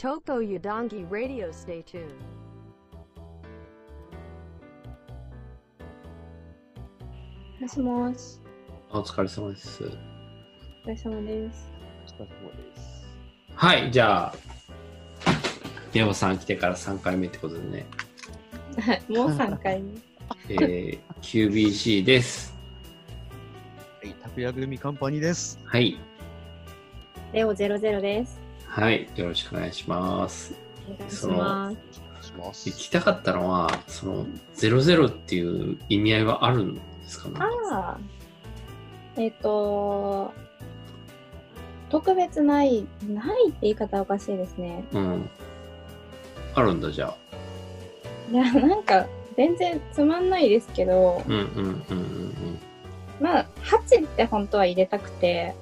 Toko Yudongi Radio Stay tuned. もしもし。お疲れ様です。お疲れ様です。お疲れ様です。はい、じゃあ、宮本さん来てから3回目ってことでね、はい、もう3回目。えー、QBC です。はい、拓也組カンパニーです。はい、レオ00です。はい、よろしくお願いします。お願いしそのます。お願いします聞きたかったのは、その、00っていう意味合いはあるんですかね？ああ。えっ、と、特別ない、ないって言い方はおかしいですね。うん。あるんだ、じゃあ。いや、なんか、全然つまんないですけど、うんうんうんうんまあ、8って本当は入れたくて、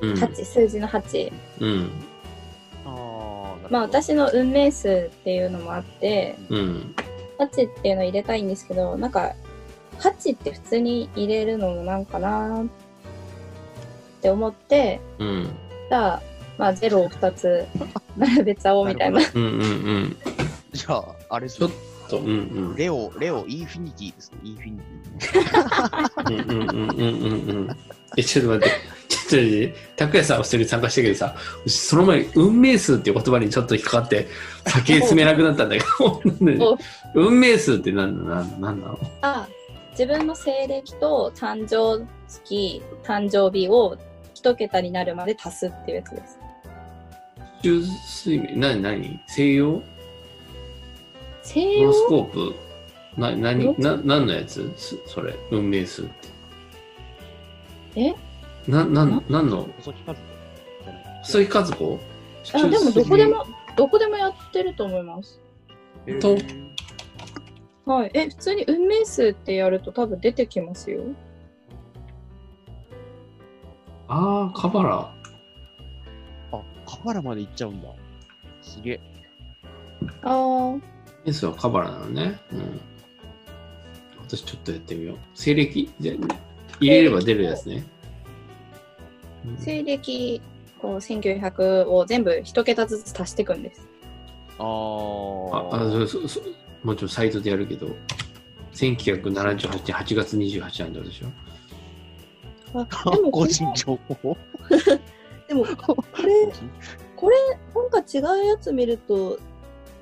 うん。うん。8、数字の8。うん。まあ、私の運命数っていうのもあって、うん。8っていうのを入れたいんですけど、なんか、8って普通に入れるのもなんかなって思って、うん。じゃあ、まあ、0を2つ 並べちゃおうみたいな。うんうんうん。じゃあ、あれちょっね。と、うんうん。レオ、レオ、インフィニティですね。インフィニテうんうんうんうんうんうん。え、ちょっと待って。ちょ拓也さんはそれに参加したけどさ、その前に運命数っていう言葉にちょっと引っかかって、先へ進めなくなったんだけど、運命数って何ななんなのあ自分の西暦と誕生月、誕生日を一桁になるまで足すっていうやつです。中水面、なになに西洋？西ホロス洋コープ？な、なに、な、何のやつ？すそれ、運命数って。え？な、なん、なんのィ。細木和子？細木和子あ、でもどこでも、どこでもやってると思います。とえーはい。え、普通に運命数ってやると多分出てきますよ。ああ、カバラ。あ、カバラまで行っちゃうんだ。すげえ。あー。メスはカバラなのね。うん。私ちょっとやってみよう。西暦？で入れれば出るやつね。うん西暦こう1900を全部一桁ずつ足していくんです。あーあ、あそうそうそうもちろんサイトでやるけど、1978年8月28なんだでしょ？あ でも個人情報？でもこれこれなんか違うやつ見ると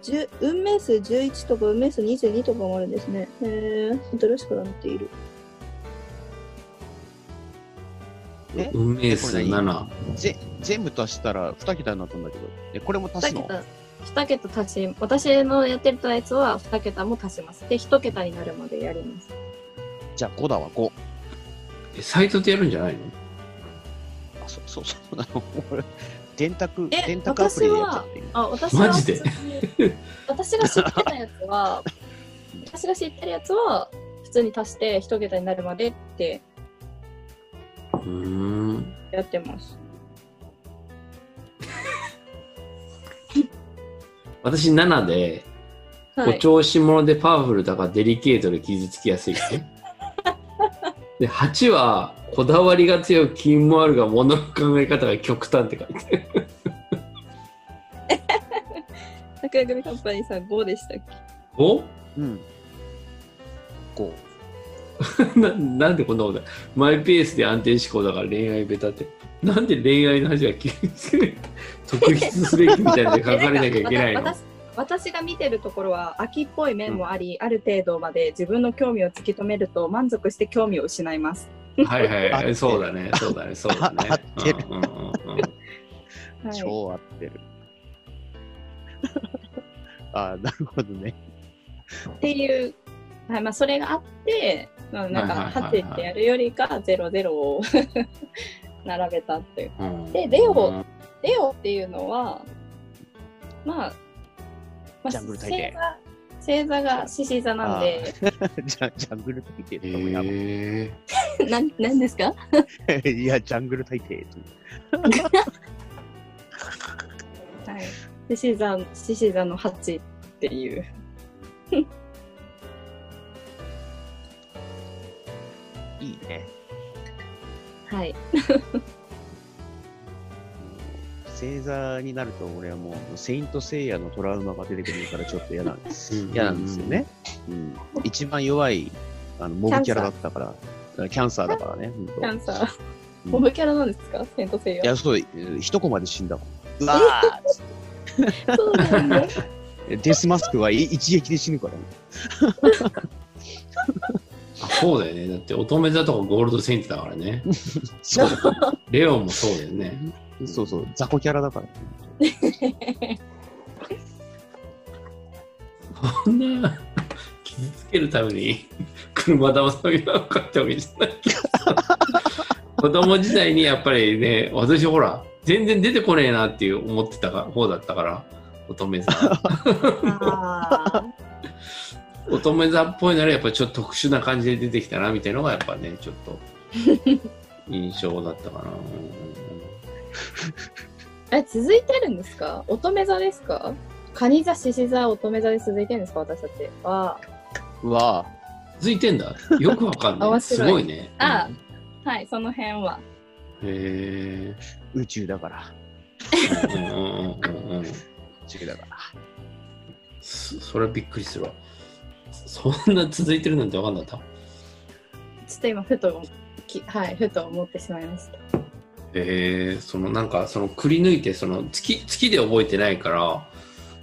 10運命数11とか運命数22とかもあるんですね。へえ新しくなっている。え？運命数7。ぜ全部足したら2桁になったんだけど。え、これも足すの？2桁2桁足し私のやってるやつは2桁も足します。で1桁になるまでやります。じゃあ5だわ、5。えサイトでやるんじゃないの？あ、そうそうそうなの？俺電卓、え電卓アプリでやっちゃってる。あ私はマジで？私が知ってたやつは 私が知ってるやつは普通に足して1桁になるまでってうーん。やってます。私7で、おはい。調子者でパワフルだからデリケートで傷つきやすいね。で、8は、こだわりが強く金もあるが、物の考え方が極端って書いてある。桜組カンパニーさん5でしたっけ？おうん。5。ななんでこんなことマイペースで安定思考だから恋愛ベタって。なんで恋愛の話が急に特筆すべきみたいなので書かれなきゃいけないの？私私が見てるところは秋っぽい面もあり、ある程度まで自分の興味を突き止めると満足して興味を失います。はいはい そうだね。そうだね。そうだね。超合ってる。あーなるほどね。っていう、はいまあ、それがあって、まあ、なんかはいはいはいはい8ってやるよりか00を 並べたっていう。うんでレオレオっていうのは、まあ、まあ、ジャングル大帝星座星座が獅子座なんで、ジャ ジャングル大帝へとかもやばいえなんなんですか？いや、ジャングル大帝と。はい。獅子座、獅子座の8っていう。はい。星座になると俺はもう、セイントセイヤのトラウマが出てくるからちょっと嫌なんです。うん嫌なんですよね。うん。一番弱い、あの、モブキャラだったから、キャンサーだからね、キャンサー。うんモブキャラなんですか？セントセイヤ。いや、そう、一コマで死んだもん。うわ そうなんだ。ーデスマスクはい一撃で死ぬからね。あそうだよね。だって乙女座とかゴールドセイントだからね。そう。レオンもそうだよね。そうそう、雑魚キャラだから。そんな、傷つけるために車騙さげなかったわけじゃないけどさ子供時代にやっぱりね、私ほら、全然出てこねえなっていう思ってたか方だったから、乙女座。あ乙女座っぽいならやっぱりちょっと特殊な感じで出てきたなみたいなのがやっぱね、ちょっと 印象だったかな。ーえ、続いてるんですか？乙女座ですか？蟹座、獅子座、乙女座で続いてるんですか？私たちは。うわ続いてんだ？よくわかんない。面すごいね。あはい、その辺は。うんへえ。ー宇宙だから。うんうんうんうんうん。宇宙だから。そそれはびっくりするわ。そんな続いてるなんてわかんなかった？ちょっと今、ふと、きはい、ふと思ってしまいました。へえ、そのなんかそのくり抜いてその月月で覚えてないから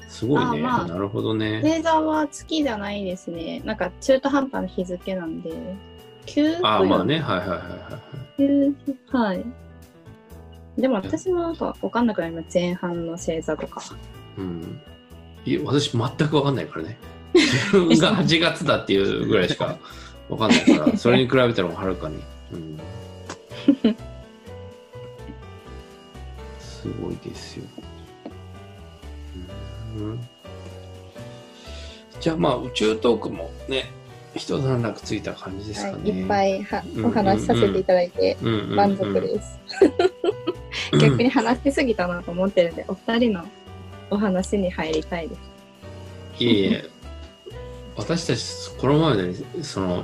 すごいね。あまあなるほどね。星座は月じゃないですね。なんか中途半端な日付なんで。9ああまあね、はいはいはいはい。9はい。でも私もなんかわかんなくなります。前半の星座とか。うん。いや私全くわかんないからね。自分が8月だっていうぐらいしかわかんないから、それに比べたらはるかに。うん。すごいですよ。うん、じゃあまあ宇宙トークもね、一段落ついた感じですはかね。い、いっぱいはうんお話しさせていただいて満足です。逆に話しすぎたなと思ってるんで、お二人のお話に入りたいです。いえいえ、私たち、この前で、その、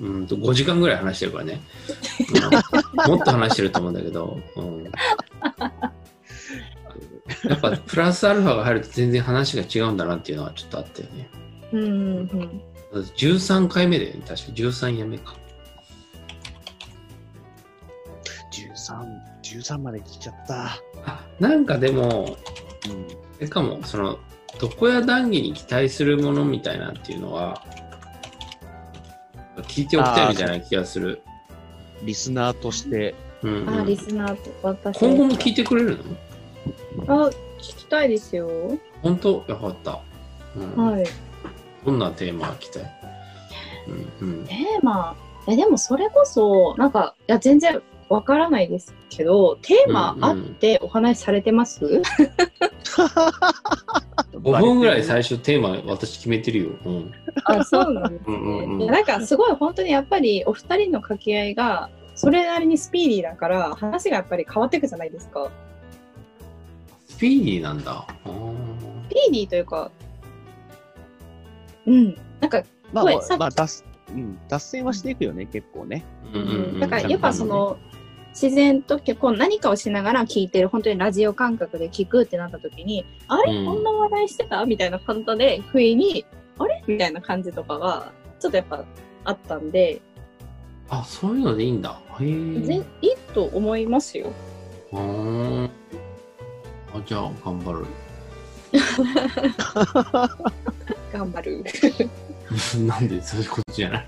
うんと5時間ぐらい話してるからね。うんもっと話してると思うんだけど、うん、やっぱプラスアルファが入ると全然話が違うんだなっていうのはちょっとあったよね。うんうんだって13回目で、確か13夜目か。13、13まで来ちゃった。あ、なんかでも、うん。あれかも、その、床屋談義に期待するものみたいなっていうのは、聞いておきたいみたいな気がする。リスナーとして、うんうんあ、リスナーと私。今後も聞いてくれるの？あ、聞きたいですよ。本当？よかった。うんはい。どんなテーマ聞きたい？うんうんテーマ、え、でもそれこそ、なんか、いや、全然わからないですけど、テーマあってお話しされてます、5分ぐらい最初テーマ私決めてるよ。うんあ、そうなんですね。なんかすごい本当にやっぱりお二人の掛け合いがそれなりにスピーディーだから話がやっぱり変わっていくじゃないですか。スピーディーなんだ。あスピーディーというか、うん。なんか、まあ、まあ、まあ、脱、うん、脱線はしていくよね、結構ね。ーうんうんうんだからやっぱその、自然と結構何かをしながら聞いてる、本当にラジオ感覚で聞くってなった時に、あれ、うんこんな話題してた？みたいな感じで、不意に、あれ？みたいな感じとかが、ちょっとやっぱあったんで、あ、そういうのでいいんだ。へ全え。いいと思いますよ。あーあ、じゃあ頑張る。頑張る。なんでそういうことじゃない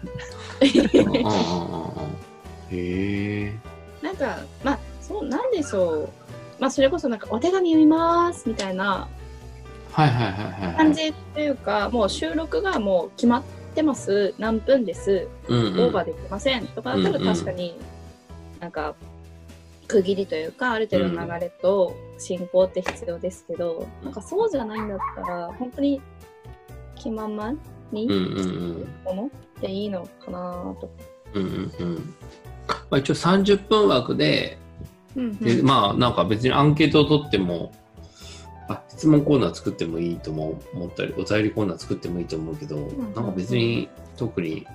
へえ。なんか、まあ、そう、なんでしょう。まあ、それこそなんか、お手紙読みますみたいな。感じというか、もう収録がもう決まってます。何分です。うんうん、オーバーできません。とかだったらうんうん確かに、なんか、区切りというか、ある程度の流れと進行って必要ですけど、なんかそうじゃないんだったら、本当に気ままにうんうんうん。ものでいいのかなと。うんうんうん。まあ、一応30分枠で、うんでまあなんか別にアンケートを取っても、あ質問コーナー作ってもいいとも思ったり、お便りコーナー作ってもいいと思うけど、んなんか別に特に、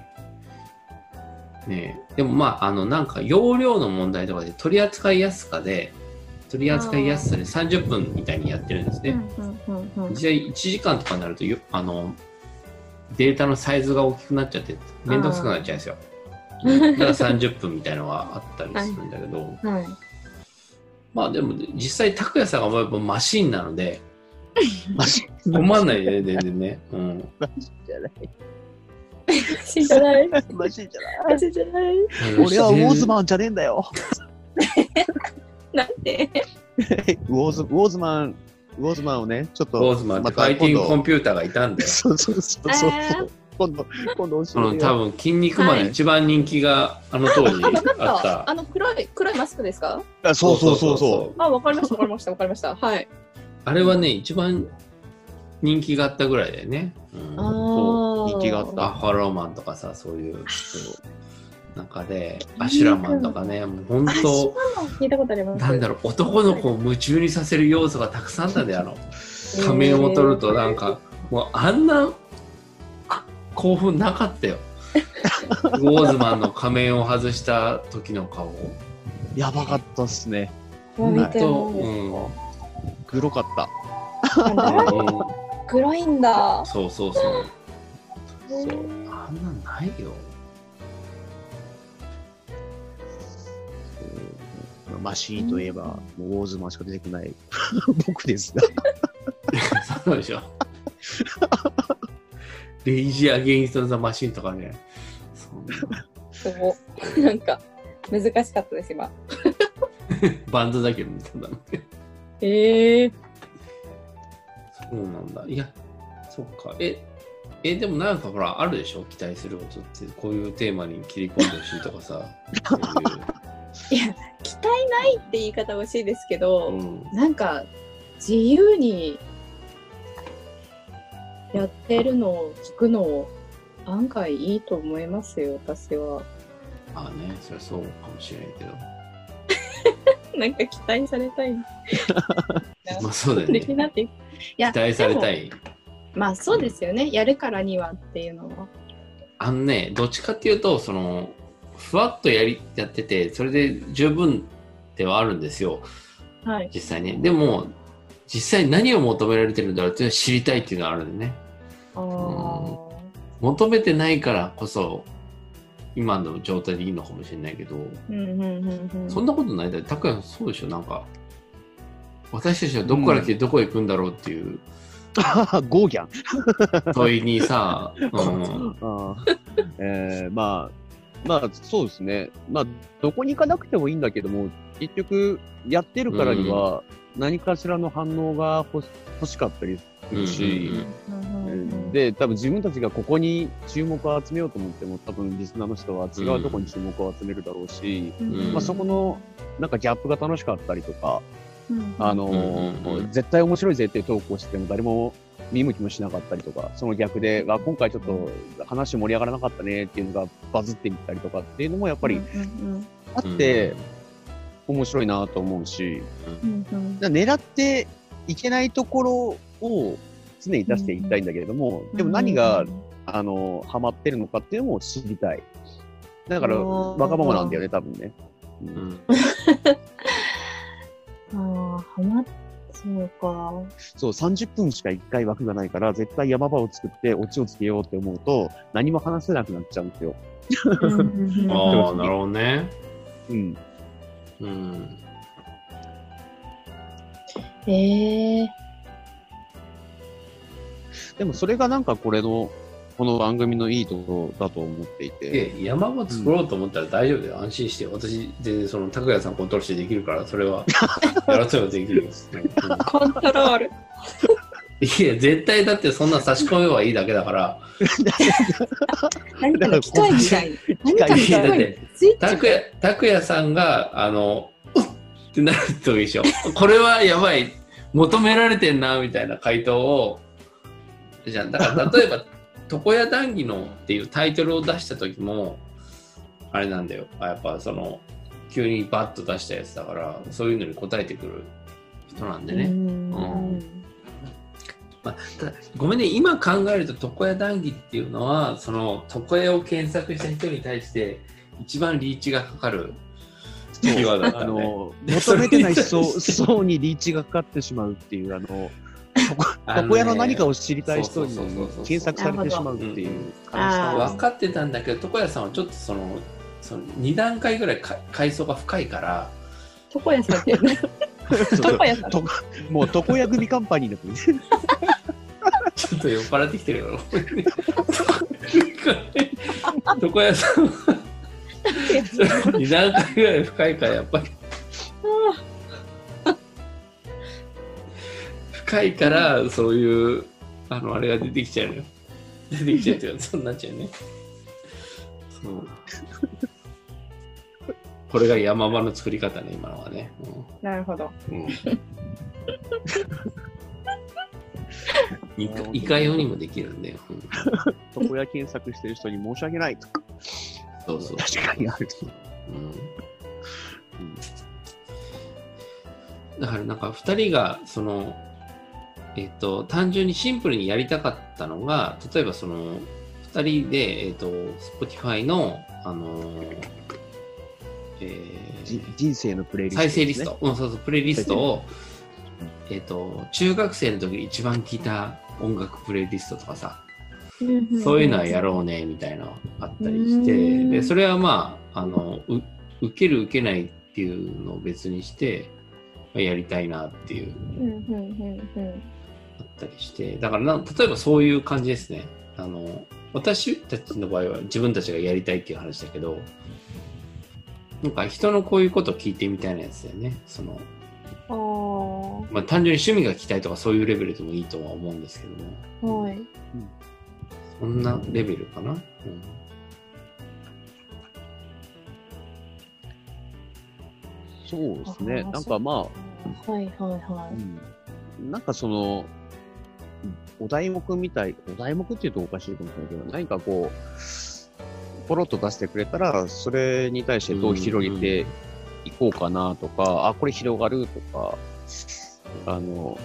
ねえでもまあ、あのなんか容量の問題とかで取り扱いやすさで、取り扱いやすさで30分みたいにやってるんですね。うんうんうんうん実際1時間とかになるとよあのデータのサイズが大きくなっちゃって面倒くさくなっちゃうんですよ。うんだから30分みたいのはあったりするんだけど、はい。まあでも実際拓也さんがマシンなので困んないよね全然ね。うん、じゃない。マジじゃない。マジじゃない。マジじゃない。俺はウォーズマンじゃねえんだよ。なんで？ウォーズ、ウォーズマン、ウォーズマンをね、ちょっと、ボーズマンってまたファイティングコ今ンピューターがいたんだ度。よ。そうそうそうそう。えー今度、今度そ教えて多分筋肉マンの一番人気があの当時あっった。た。あの黒い、黒いマスクですか？あそうそうそうそあ、わかりました、わかりました、わかりました。はい。あれはね一番人気があったぐらいだよね。人気があっバッファローマンとかさそういう中でアシュラマンとかねもう本当聞いたことあります。なんだろう男の子を夢中にさせる要素がたくさんあったんだよあの仮面を取るとなんかもうあんなあ興奮なかったよ ウォーズマンの仮面を外した時の顔う。やばかったっすね。もう見てと、もうん黒かった。うん黒いんだ。そうそうそうそうあんなんないようんマシーンといえば、ウォーズマンしか出てこない僕ですが。そうでしょレイジー・アゲインスト・ザ・マシンとかねそう。なんか、難しかったです、今。バンドだけど見たんだねええそうなんだ。いや、そっか。え、え、でもなんかほら、あるでしょ？期待することって。こういうテーマに切り込んでほしいとかさ。そ ういや、期待ないって言い方欲しいですけど。うん。なんか、自由にやってるのを聞くの案外いいと思いますよ、私は。まあね、それはそうかもしれないけど。なんか期待されたい。まあそうだよね。期待されたい。まあそうですよね。やるからにはっていうのは。あのね、どっちかっていうと、その、ふわっとやり、やってて、それで十分ではあるんですよ。はい。実際ね。でも、実際何を求められてるんだろうっていうのを知りたいっていうのがあるんでね。ああ。求めてないからこそ、今の状態でいいのかもしれないけど、うんうんうんうん。そんなことないだよ。拓也そうでしょなんか、私たちはどこから来てどこへ行くんだろうっていう ゴーギャン。問いにさ、うん、あーえーまあ、まあ、そうですね。まあ、どこに行かなくてもいいんだけども、結局、やってるからには、何かしらの反応が欲し欲しかったりするし、うんうんうん、で、多分自分たちがここに注目を集めようと思っても、多分リスナーの人は違うところに注目を集めるだろうし、うんまあ、そこの、なんかギャップが楽しかったりとか、うんあのーうんうんうん。絶対面白いぜって投稿しても誰も見向きもしなかったりとか、その逆で、あ今回ちょっと話盛り上がらなかったねっていうのがバズってみたりとかっていうのもやっぱりうんあって、面白いなと思うし、うんうん狙っていけないところを常に出していきたいんだけれども、でも何が、あの、ハマってるのかっていうのも知りたい。だから、あーわがままなんだよね、多分ね。ううんん ああ、はまっ、そうか。そう、30分しか1回枠がないから、絶対山場を作ってオチをつけようって思うと、何も話せなくなっちゃうんですよ。ああ、なるほどね。うん。うん。ええでもそれがなんかこれの、この番組のいいところだと思っていて。で、山場作ろうと思ったら大丈夫だよ。安心して。私、全然その、拓也さんコントロールしてできるから、それは、やらせばできるよ。うんコントロール。いや、絶対だってそんな差し込めばいいだけだから、何かの機械みたいに。何かの機械だってスイッチ拓也拓也さんが、あの、うっってなる時でしょ。これはやばい。求められてんな、みたいな回答を、じゃん。だから、例えば、床屋談義のっていうタイトルを出した時も、あれなんだよ。あやっぱその、急にバッと出したやつだから、そういうのに答えてくる人なんでね。うんまあ、ただごめんね、今考えると床屋談義っていうのは、その床屋を検索した人に対して一番リーチがかかるキーワードだねあの、求めてない層層にリーチがかかってしまうっていう、あの、床屋の何かを知りたい人に検索されてしまうっていう悲しあさー分かってたんだけど床屋さんはちょっとそのその2段階ぐらいか階層が深いから。床屋さんっていうね。そう。床屋さん。ともう床屋組カンパニーだとね。ちょっと酔っ払ってきてるよ床屋さん。は2段階ぐらい深いからやっぱり。深いからそういうあのあれが出てきちゃうのよ。出てきちゃうっていうかそうなっちゃうね。そうこれが山場の作り方ね今のはね、なるほど。うん。うん、いかいかようにもできるんだよ、うん。床屋検索してる人に申し訳ないとか。そうそう。確かにある。うん。だからなんか2人がそのえっ、と単純にシンプルにやりたかったのが例えばその2人でえっ、と Spotify のあのーえじー人生のプレイリスト、再生リスト、。うん、そうそう、プレイリストを、えっ、と、中学生の時に一番聴いた音楽プレイリストとかさ、そういうのはやろうね、みたいなのあったりして、うんで、それはまあ、あの、う受ける受けないっていうのを別にして、まあやりたいなっていう、あったりして、だからな、例えばそういう感じですね。あの、私たちの場合は自分たちがやりたいっていう話だけど、なんか人のこういうことを聞いてみたいなやつだよね。その、まあ、単純に趣味が聞きたいとかそういうレベルでもいいとは思うんですけども、はい。そんなレベルかな？うんそうですね。なんかまあ、はいはいはうんなんかその、お題目みたい、お題目って言うとおかしいかもしれないけど、何かこう、ポロッと出してくれたら、それに対してどう広げていこうかなとか、あ、これ広がるとか、あの、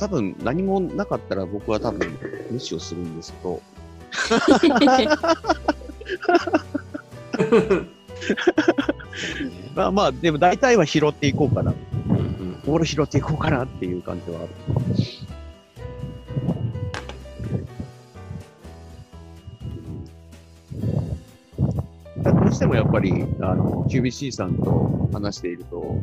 多分何もなかったら僕は多分無視をするんですけど、まあまあ、でも大体は拾っていこうかな。うんうんボール拾っていこうかなっていう感じはある。してもやっぱり、あの、QBC さんと話していると、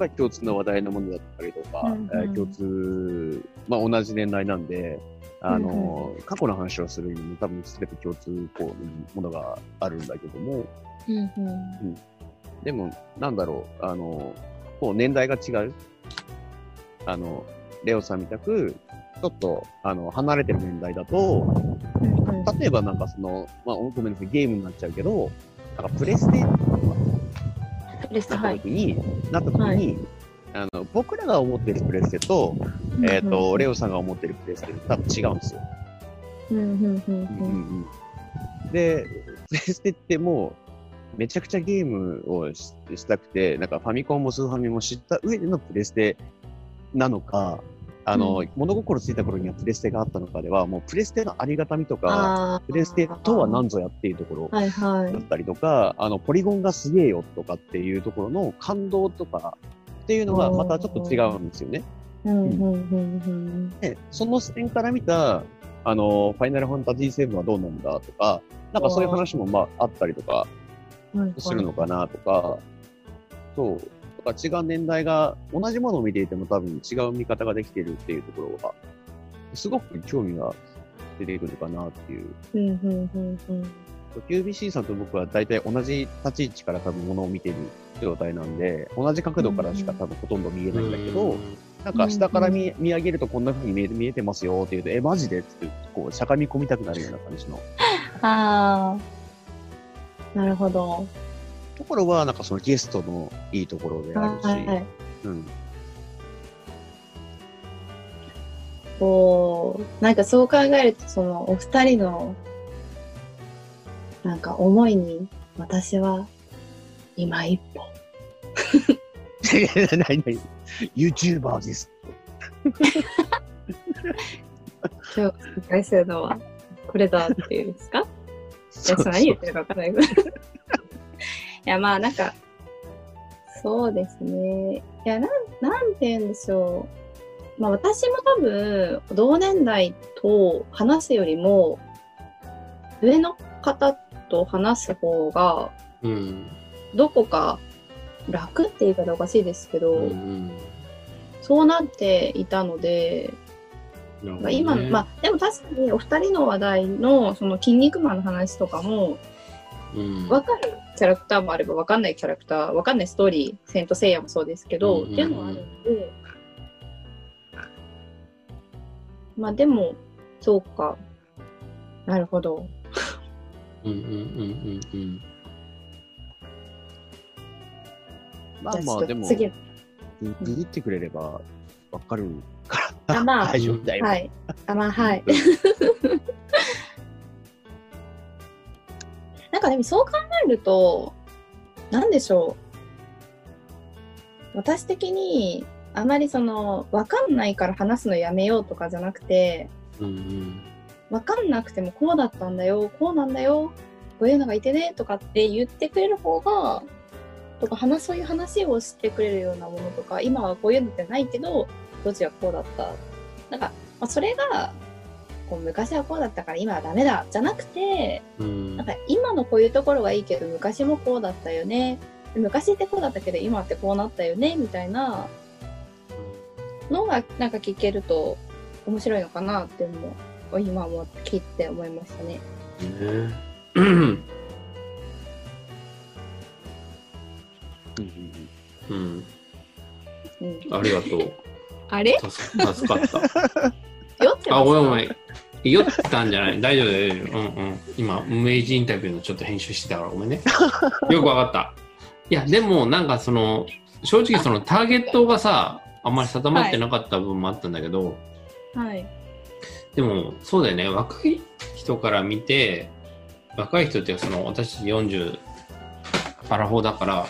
やっ共通の話題のものだったりとか、うんうん。えー共通、まあ同じ年代なんで、あの、過去の話をするにも多分全て共通項のものがあるんだけども、い。うん。うん。でも、なんだろう、あの、こう年代が違う。あの、レオさんみたく、ちょっと、あの、離れてる年代だと、うんうん。例えばなんかその、まあ、ごめんなさい、ゲームになっちゃうけど、なんかプレステプレステはい。なった時に、なった時に、はいあの、僕らが思ってるプレステと、えっ、と、レオさんが思ってるプレステって多分違うんですよ。うんうんうん。うんうんうん。で、プレステってもう、めちゃくちゃゲームをししたくて、なんかファミコンもスーファミも知った上でのプレステなのか、あの、う物心ついた頃にはプレステがあったのかでは、もうプレステのありがたみとか、プレステとは何ぞやっていうところ。はいはい。だったりとか、あの、ポリゴンがすげえよとかっていうところの感動とかっていうのがまたちょっと違うんですよね。その視点から見た、あの、ファイナルファンタジー7はどうなんだとか、なんかそういう話もまああったりとかはいはい。するのかなとか、そう、とか違う年代が同じものを見ていても多分違う見方ができているっていうところが、すごく興味が出てくるのかなっていう。うんうんうんうん。QBC さんと僕は大体同じ立ち位置から多分ものを見てる状態なんで、同じ角度からしか多分ほとんど見えないんだけど、なんか下から見見上げるとこんな風に見え見えてますよって言うと、え、マジでってこう、しゃがみ込みたくなるような感じの ああ。なるほど。ところは、なんかそのゲストのいいところであるし、はい。うん。こう、なんかそう考えると、そのお二人の、なんか思いに、私は、今一歩。何何 ?YouTuber です。今日、紹介するのは、これだっていうんですか？いや、それ何言ってるかわかんないけど。いや、まあ、なんか、そうですね。いや、なん、なんて言うんでしょう。まあ私も多分、同年代と話すよりも、上の方と話す方が、うん。どこか楽って言い方おかしいですけど、うんうん。そうなっていたので、ねまあ、今、まあ、でも確かにお二人の話題の、その、筋肉マンの話とかも、うん。わかるキャラクターもあればわかんないキャラクター、わかんないストーリー、セントセイヤもそうですけど、うんうんうんっていうのはあるので、まあでも、そうか。なるほど。うんうんうんうんうん。まあまあ、でも、次、ググってくれればわかるから。あまあ 大丈夫だよ。はい。あ、まあはい。かでもそう考えると、なんでしょう。私的に、あまりその、わかんないから話すのやめようとかじゃなくて、うんうん。わかんなくてもこうだったんだよ、こうなんだよ、こういうのがいてね、とかって言ってくれる方が、とか話、そういう話をしてくれるようなものとか、今はこういうのってないけど、どっちはこうだった？なんか、まあ、それが、こう昔はこうだったから今はダメだ、じゃなくて、うんなんか今のこういうところはいいけど、昔もこうだったよね。昔ってこうだったけど、今ってこうなったよね、みたいなのが、なんか聞けると面白いのかなって思う。今も聞いて思いましたね。ねうんうんありがとう。あれ？助か助かった。酔ってます？あ、ごめんごめん。酔ったんじゃない？大丈夫大丈夫。うんうん。今、無名人インタビューのちょっと編集してたからごめんね。よくわかった。いや、でもなんかその、正直そのターゲットがさ、あんまり定まってなかった部分もあったんだけど、はい。でもそうだよね、若い人から見て、若い人ってその、私40、アラフォーだから、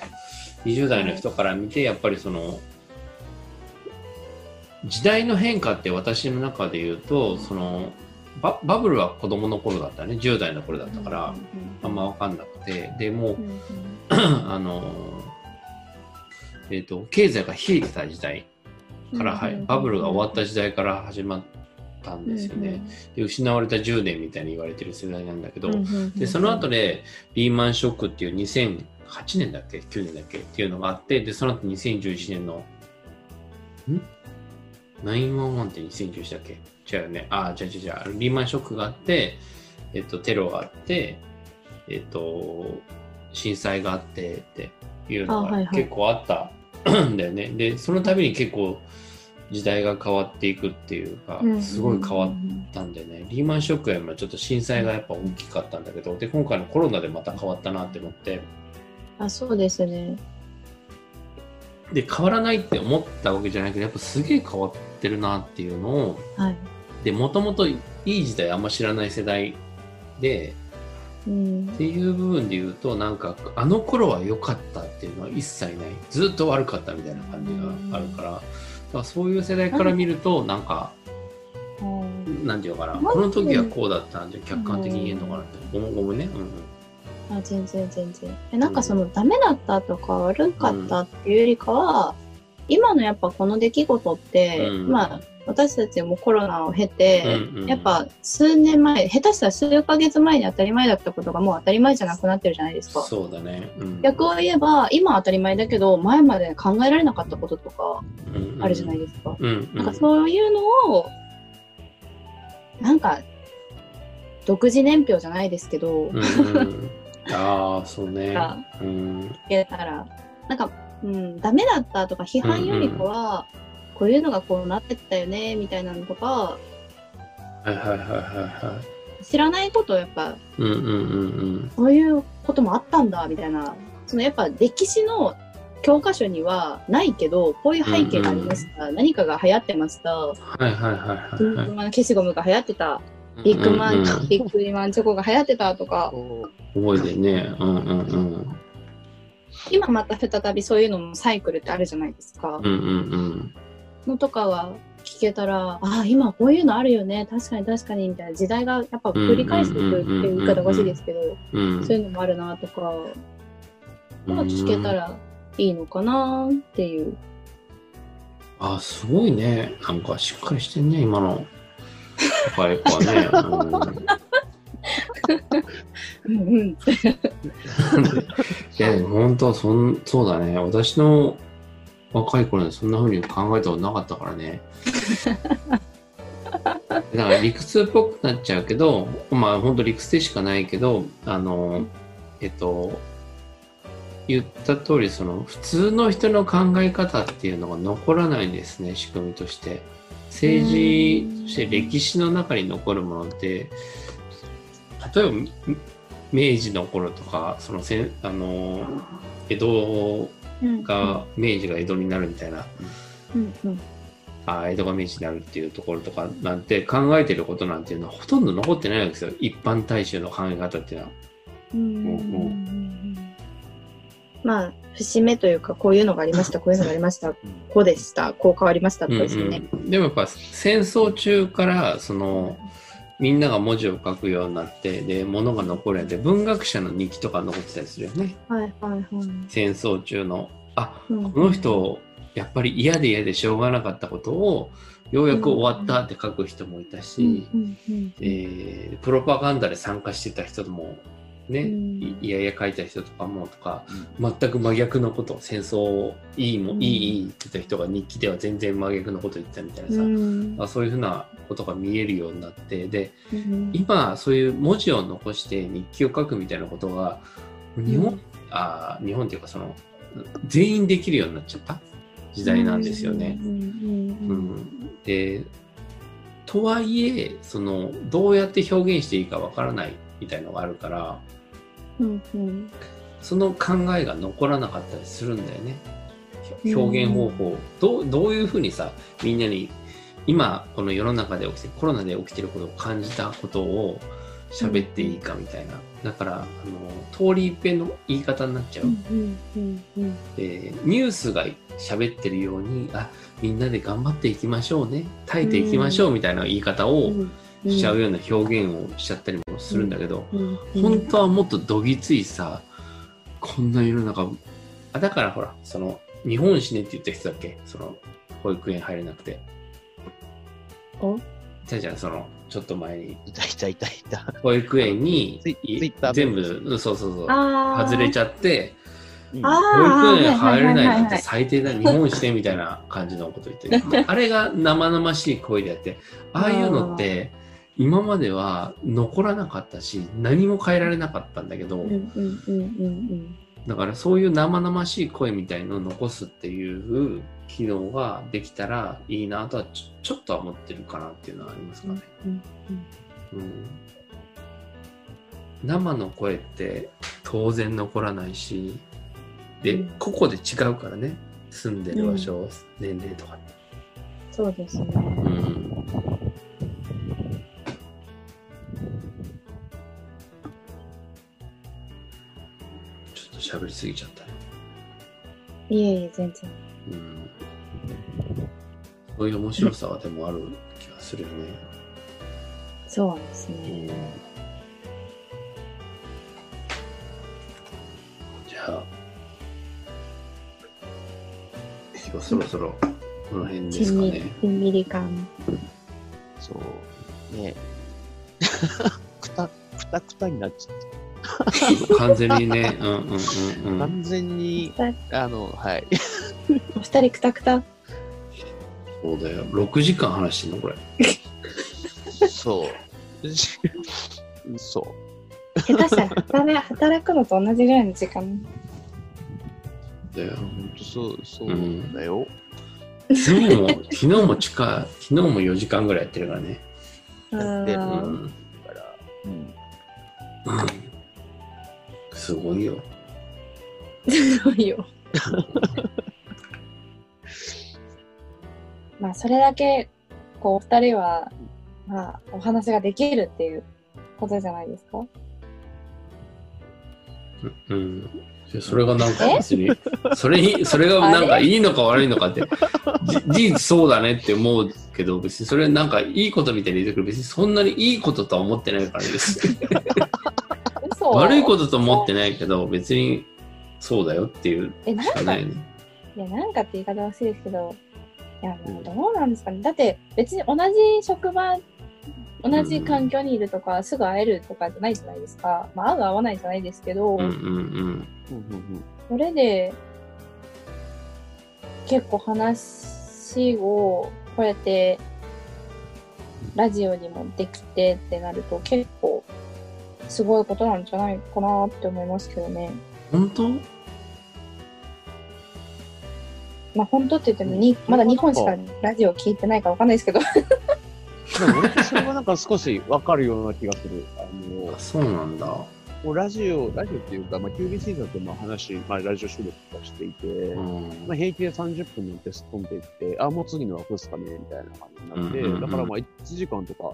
20代の人から見て、やっぱりその、時代の変化って私の中で言うと、その、ババブルは子供の頃だったね、10代の頃だったから、あんま分かんなくて、でもう あの、えっ、と、経済が冷えてた時代から、はい、バブルが終わった時代から始まったんですよね。で失われた10年みたいに言われてる世代なんだけど、でその後でリーマンショックっていう2008年だっけ？9年だっけ？っていうのがあってでその後2011年のん？?911 って2011だっけ？違うよね。ああ違う違う違う。リーマンショックがあって、えっと、テロがあってえっと震災があってっていうのが結構あった。ん だよね、でその度に結構時代が変わっていくっていうかすごい変わったんでね、リーマンショックよりもちょっと震災がやっぱ大きかったんだけど、で、今回のコロナでまた変わったなって思って、あ、そうですね。で、変わらないって思ったわけじゃないけど、やっぱすげえ変わってるなっていうのを、はい。で、もともといい時代あんま知らない世代で、うんっ。ていう部分で言うと、なんか、あの頃は良かったっていうのは一切ない。ずっと悪かったみたいな感じがあるから、だからそういう世代から見ると、なんか、うんなんていうのかな、この時はこうだったんで客観的に言えるのかなって。ごめんごめんね。うんうんあ全然全然。えなんかそのダメだったとか悪かったっていうよりかは、今のやっぱこの出来事って、うんまあ私たちもコロナを経て、うんうんやっぱ数年前、下手したら数ヶ月前に当たり前だったことがもう当たり前じゃなくなってるじゃないですか。そうだね。うん逆を言えば、今は当たり前だけど、前まで考えられなかったこととかあるじゃないですか。うんうんなんかそういうのを、なんか、独自年表じゃないですけど、うんうんああ、そうねが。うん。聞けたら、なんか、うん、ダメだったとか批判よりかは、こういうのがこうなってったよね、みたいなのとか、はいはいはいはいは知らないことをやっぱ、い。うんうんうんうん。こういうこともあったんだ、みたいな、そのやっぱ歴史の教科書にはないけど、こういう背景がありました、何かが流行ってました、はいはいはいはい消しゴムが流行ってた、ビッグマン、うんうんビッグマンチョコが流行ってたとか、覚えてるね。うんうんうん。今また再びそういうのもサイクルってあるじゃないですか。うんうんうん。のとかは聞けたら、ああ、今こういうのあるよね、確かに確かに、みたいな時代がやっぱ繰り返していくっていう言い方おかしいですけど、うんそういうのもあるなとか、まあ聞けたらいいのかなっていう。あ、すごいね。なんかしっかりしてんね、今の若い子はね。うんうん。うん、いや、でも本当そん、そうだね。私の若い頃にそんな風に考えたことなかったからね。だから理屈っぽくなっちゃうけど、まあ本当理屈でしかないけど、あの、えっと、言った通り、その普通の人の考え方っていうのが残らないんですね、仕組みとして。政治、そして歴史の中に残るものって、例えばみ明治の頃とか、そのせんあの江戸うんが、明治が江戸になるみたいな、うんうん。あ江戸が明治になるっていうところとかなんて考えてることなんていうのはほとんど残ってないわけですよ。一般大衆の考え方っていうのは。うんまあ、節目というか、こういうのがありました、こういうのがありました、こうでした、こう変わりましたとかですよね。うんうんでもやっぱ戦争中からそのみんなが文字を書くようになってで物が残るやで文学者の日記とか残ってたりするよね。はいはいはい。戦争中の。あうん。この人やっぱり嫌で嫌でしょうがなかったことをようやく終わったって書く人もいたし、うんうんえープロパガンダで参加してた人もね、うん。いいやいや書いた人とかもとか全く真逆のこと戦争をいいもうん。いいいい言ってた人が日記では全然真逆のこと言ってたみたいなさ、うん。あそういうふうなことが見えるようになってでうん。今そういう文字を残して日記を書くみたいなことが日本、うんあ日本っていうかその全員できるようになっちゃった時代なんですよね。うん。うん。うん。でとはいえそのどうやって表現していいかわからないみたいのがあるからうんうん。その考えが残らなかったりするんだよね。表現方法、どうどういうふうにさみんなに今この世の中で起きてコロナで起きてることを感じたことを喋っていいかみたいな、だからあの通り一遍の言い方になっちゃう、うんうんうんでニュースが喋ってるようにあみんなで頑張っていきましょうね。耐えていきましょうみたいな言い方をうんしちゃうような表現をしちゃったりもするんだけど、うん。本当はもっとどぎついさこんな世の中あだからほらその日本死ねって言った人だっけ？その保育園入れなくて。お？じゃあじゃあそのちょっと前に。いたいたいたい。た。保育園に全部うんそうそうそう外れちゃってうん。あ保育園入れないなんて最低だ日本死ねみたいな感じのこと言ってる。あれが生々しい声であってああいうのって今までは残らなかったし何も変えられなかったんだけど、うんうんうんうんだからそういう生々しい声みたいのを残すっていう機能ができたらいいなとはちょちょっとは思ってるかなっていうのはありますかね。うんうん、生の声って当然残らないしでうん。個々で違うからね。住んでる場所、年齢とか。そうですね。うん喋りすぎちゃったね。いえいえ、全然。うんそういう面白さはでもある気がするよね。そうですね。うんじゃあ、今日そろそろこの辺ですかちんみりね。、ちんみり感。そう。ね くた、くたくたになっちゃっ 完全にね、うんうんうんた。うん。完全に、あの、はい。お二人くたくた。そうだよ。6時間話してんのこれ。そう。そ下手したら 働働くのと同じぐらいの時間。だよう。。本当そう、そうだよ。昨日も、昨日も近い、昨日も4時間ぐらいやってるからね。ううん。ん。だかすごいよ。すごいよ。まあ、それだけ、こう、お二人は、まあ、お話ができるっていうことじゃないですか？うん。でそれがなんかえ別に、それに、それがなんかいいのか悪いのかって、じ事実そうだねって思うけど、別にそれなんかいいことみたいに言うけど、別にそんなにいいこととは思ってないからです。嘘悪いことと思ってないけど、別にそうだよっていうえ、なんか、しかないいね。や、なんかって言い方は失礼ですけど、いや、もうどうなんですかね。だって、別に同じ職場、同じ環境にいるとか、すぐ会えるとかじゃないじゃないですか。まあ、会う会わないじゃないですけど、うんうんうん。うんうんそれで、結構話を、こうやって、ラジオにもできてってなると、結構、すごいことなんじゃないかなって思いますけどね。本当？まあ、本当って言ってもに、まだ日本しかラジオ聞いてないかわかんないですけど。でも俺とそれはなんか少しわかるような気がする。あのあ、そうなんだ。もうラジオ、ラジオっていうか、まあ、QBC だとまあ話、まあ、ラジオ収録とかしていて、うん。まあ、平気で30分なんてすっ飛んでいって、あ、もう次の枠ですかね、みたいな感じになって、うんうんうんだからまあ1時間とか、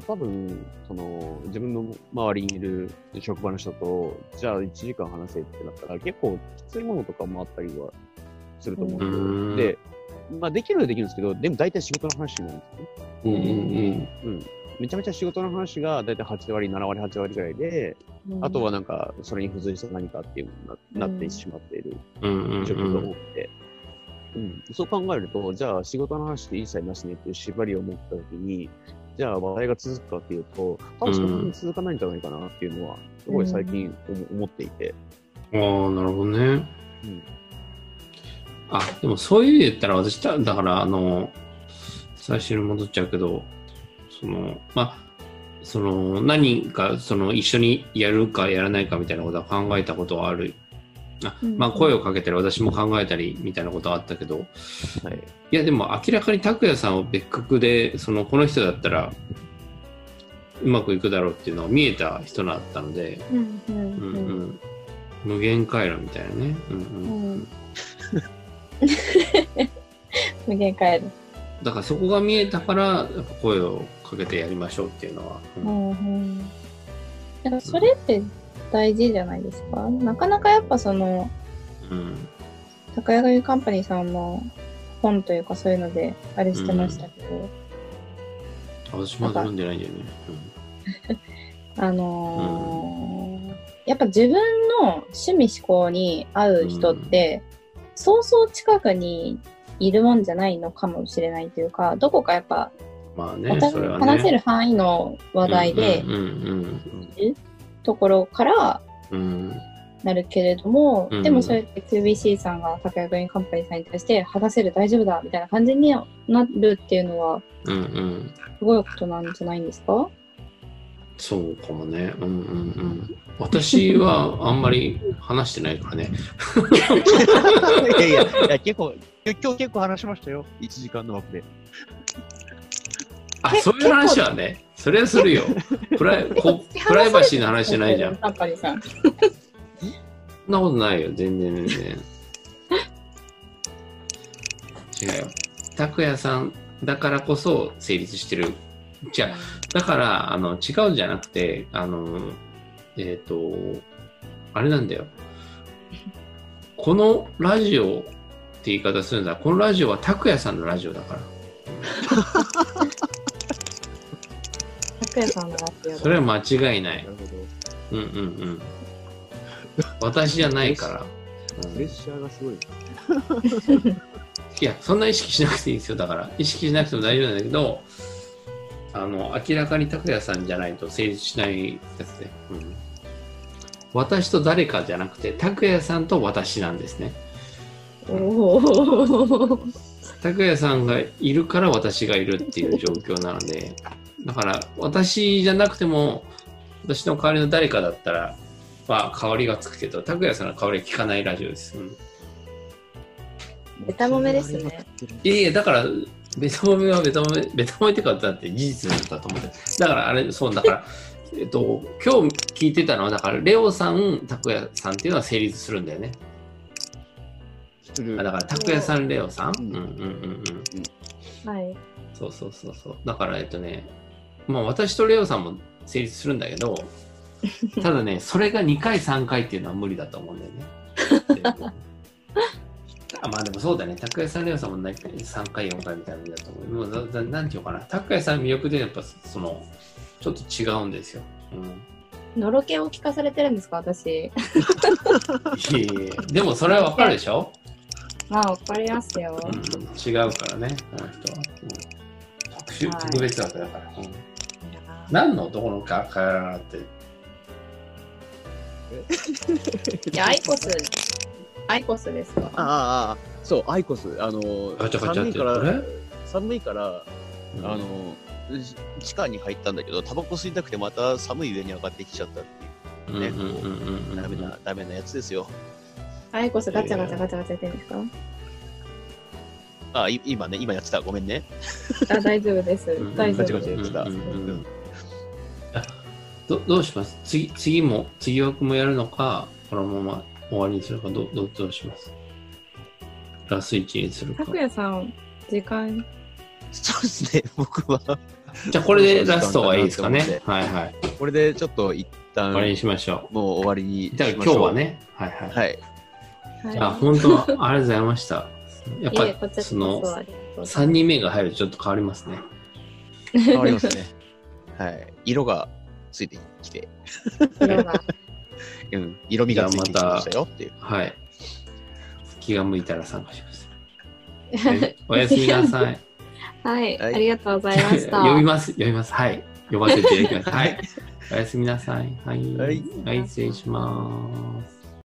多分、その、自分の周りにいる職場の人と、じゃあ1時間話せってなったら、結構きついものとかもあったりはすると思うんですよ。で、まあできるのはできるんですけど、でも大体仕事の話になるんですよね。うんうんうん。めちゃめちゃ仕事の話が大体8割、7割、8割ぐらいで、あとはなんか、それに付随した何かっていうのにななってしまっているうん。うんうん状況がうん多くて、うんそう考えると、じゃあ仕事の話で一切なしねっていう縛りを持ったときに、じゃあ話題が続くかっていうと、多分そんなに続かないんじゃないかなっていうのは、すごい最近思思っていて、ああ、なるほどね。うんあ、でもそういう意味で言ったら私だ、だからあの、最初に戻っちゃうけど、その、まあ、その、何か、その、一緒にやるかやらないかみたいなことは考えたことはある。あうんまあ、声をかけたり、私も考えたり、みたいなことはあったけど、はい。いや、でも明らかに拓也さんを別格で、その、この人だったら、うまくいくだろうっていうのが見えた人だったので、うんうんうんうんうん、無限回路みたいなね。うんうんうん 無限帰る。だからそこが見えたから、やっぱ声をかけてやりましょうっていうのは。ううんんうん。だからそれって大事じゃないですか？なかなかやっぱその、うん。高谷カンパニーさんも本というかそういうのであれしてましたけど、私まだ読んでないんだよね。あのーやっぱ自分の趣味思考に合う人って、そうそう近くにいるもんじゃないのかもしれないというか、どこかやっぱ、うん、まあおね、ね。話せる範囲の話題でうんうんところからうんうん。なるけれども、うんでもそうやって QBC さんが高谷グリーンカンパニーさんに対して話せる大丈夫だみたいな感じになるっていうのはうんうん。すごいことなんじゃないんですか？そうかもね。うんうんうん。私はあんまり話してないからね。いやいや、いや結構、今日結構話しましたよ。1時間の枠で。そういう話はね、それはするよ。プライこプライバシーの話じゃないじゃん。そんなことないよ、全然全然。違うよ。拓也さんだからこそ成立してる。じゃあ、だから、あの、違うんじゃなくて、あの、えっ、と、あれなんだよ。このラジオって言い方するんだ。このラジオは拓也さんのラジオだから。拓也さんのラジオそれは間違いないな。るほど。うんうんうん。私じゃないから。うんプレッシャーがすごい。いや、そんな意識しなくていいですよ。だから、意識しなくても大丈夫なんだけど、あの、明らかに拓也さんじゃないと成立しないやつで。うん、私と誰かじゃなくて、拓也さんと私なんですね。おお。拓也さんがいるから私がいるっていう状況なので、だから、私じゃなくても、私の代わりの誰かだったら、まあ、香りがつくけど、拓也さんの香りは効かないラジオです。うんベタもめですね。いやいや、だから、ベタ褒めはベタ褒め、ベタ褒めってかだって事実なんだと思って。だから、あれ、そう、だから、えっと、今日聞いてたのは、だから、レオさん、拓也さんっていうのは成立するんだよね。だから、拓也さん、レオさん？ううんんうんうんうん。はい。そうそうそうそう。だから、えっとね、まあ、私とレオさんも成立するんだけど、ただね、それが2回、3回っていうのは無理だと思うんだよね。あまあでもそうだね、拓哉さん、レオさんもない3回、4回みたいなのだと思う。もうだだなんていうのかな、拓哉さん魅力でやっぱその、ちょっと違うんですよ。うん、のろけを聞かされてるんですか、私。いえいえでもそれはわかるでしょ、まあ、わかりますよ。うん、違うからね、この人は。うん特特別枠だから。うん何の男のかからって。いや、アイコス、アイコスですか。ああ、そう、アイコス。あの。寒いから、寒いから、うんあの、じ地下に入ったんだけど、タバコ吸いたくてまた寒い上に上がってきちゃったっていう。ねうんうんうんうんうんダメな、ダメなやつですよ。アイコスガチャガチャガチャガチャやってるんですか？あ、い今ね、今やってた。ごめんね。あ、大丈夫ですうん。大丈夫です。どどうします？次次も、次枠もやるのか、このまま終わりにするか、どどどうします？ラスイチにするか。拓也さん、時間、そうですね、僕は。じゃあこれでラストはいいですかね？はいはい。これでちょっと一旦、終わりにしましょもう終わりにしましょう今日は。ね。はいはい。はい。じゃあは本当はありがとうございました。やっぱちらこそそのありがとうござい3人目が入るとちょっと変わりますね。変わりますね。はい。色がついてきて。色が うん。色味がついてきましたよっていう。はい。気が向いたら参加します。は いおやすみなさい。はい、はいありがとうございました。呼びます、呼びます。はい。呼ばせていただきます。はい。おやすみなさい。はい。はいはい、失礼します。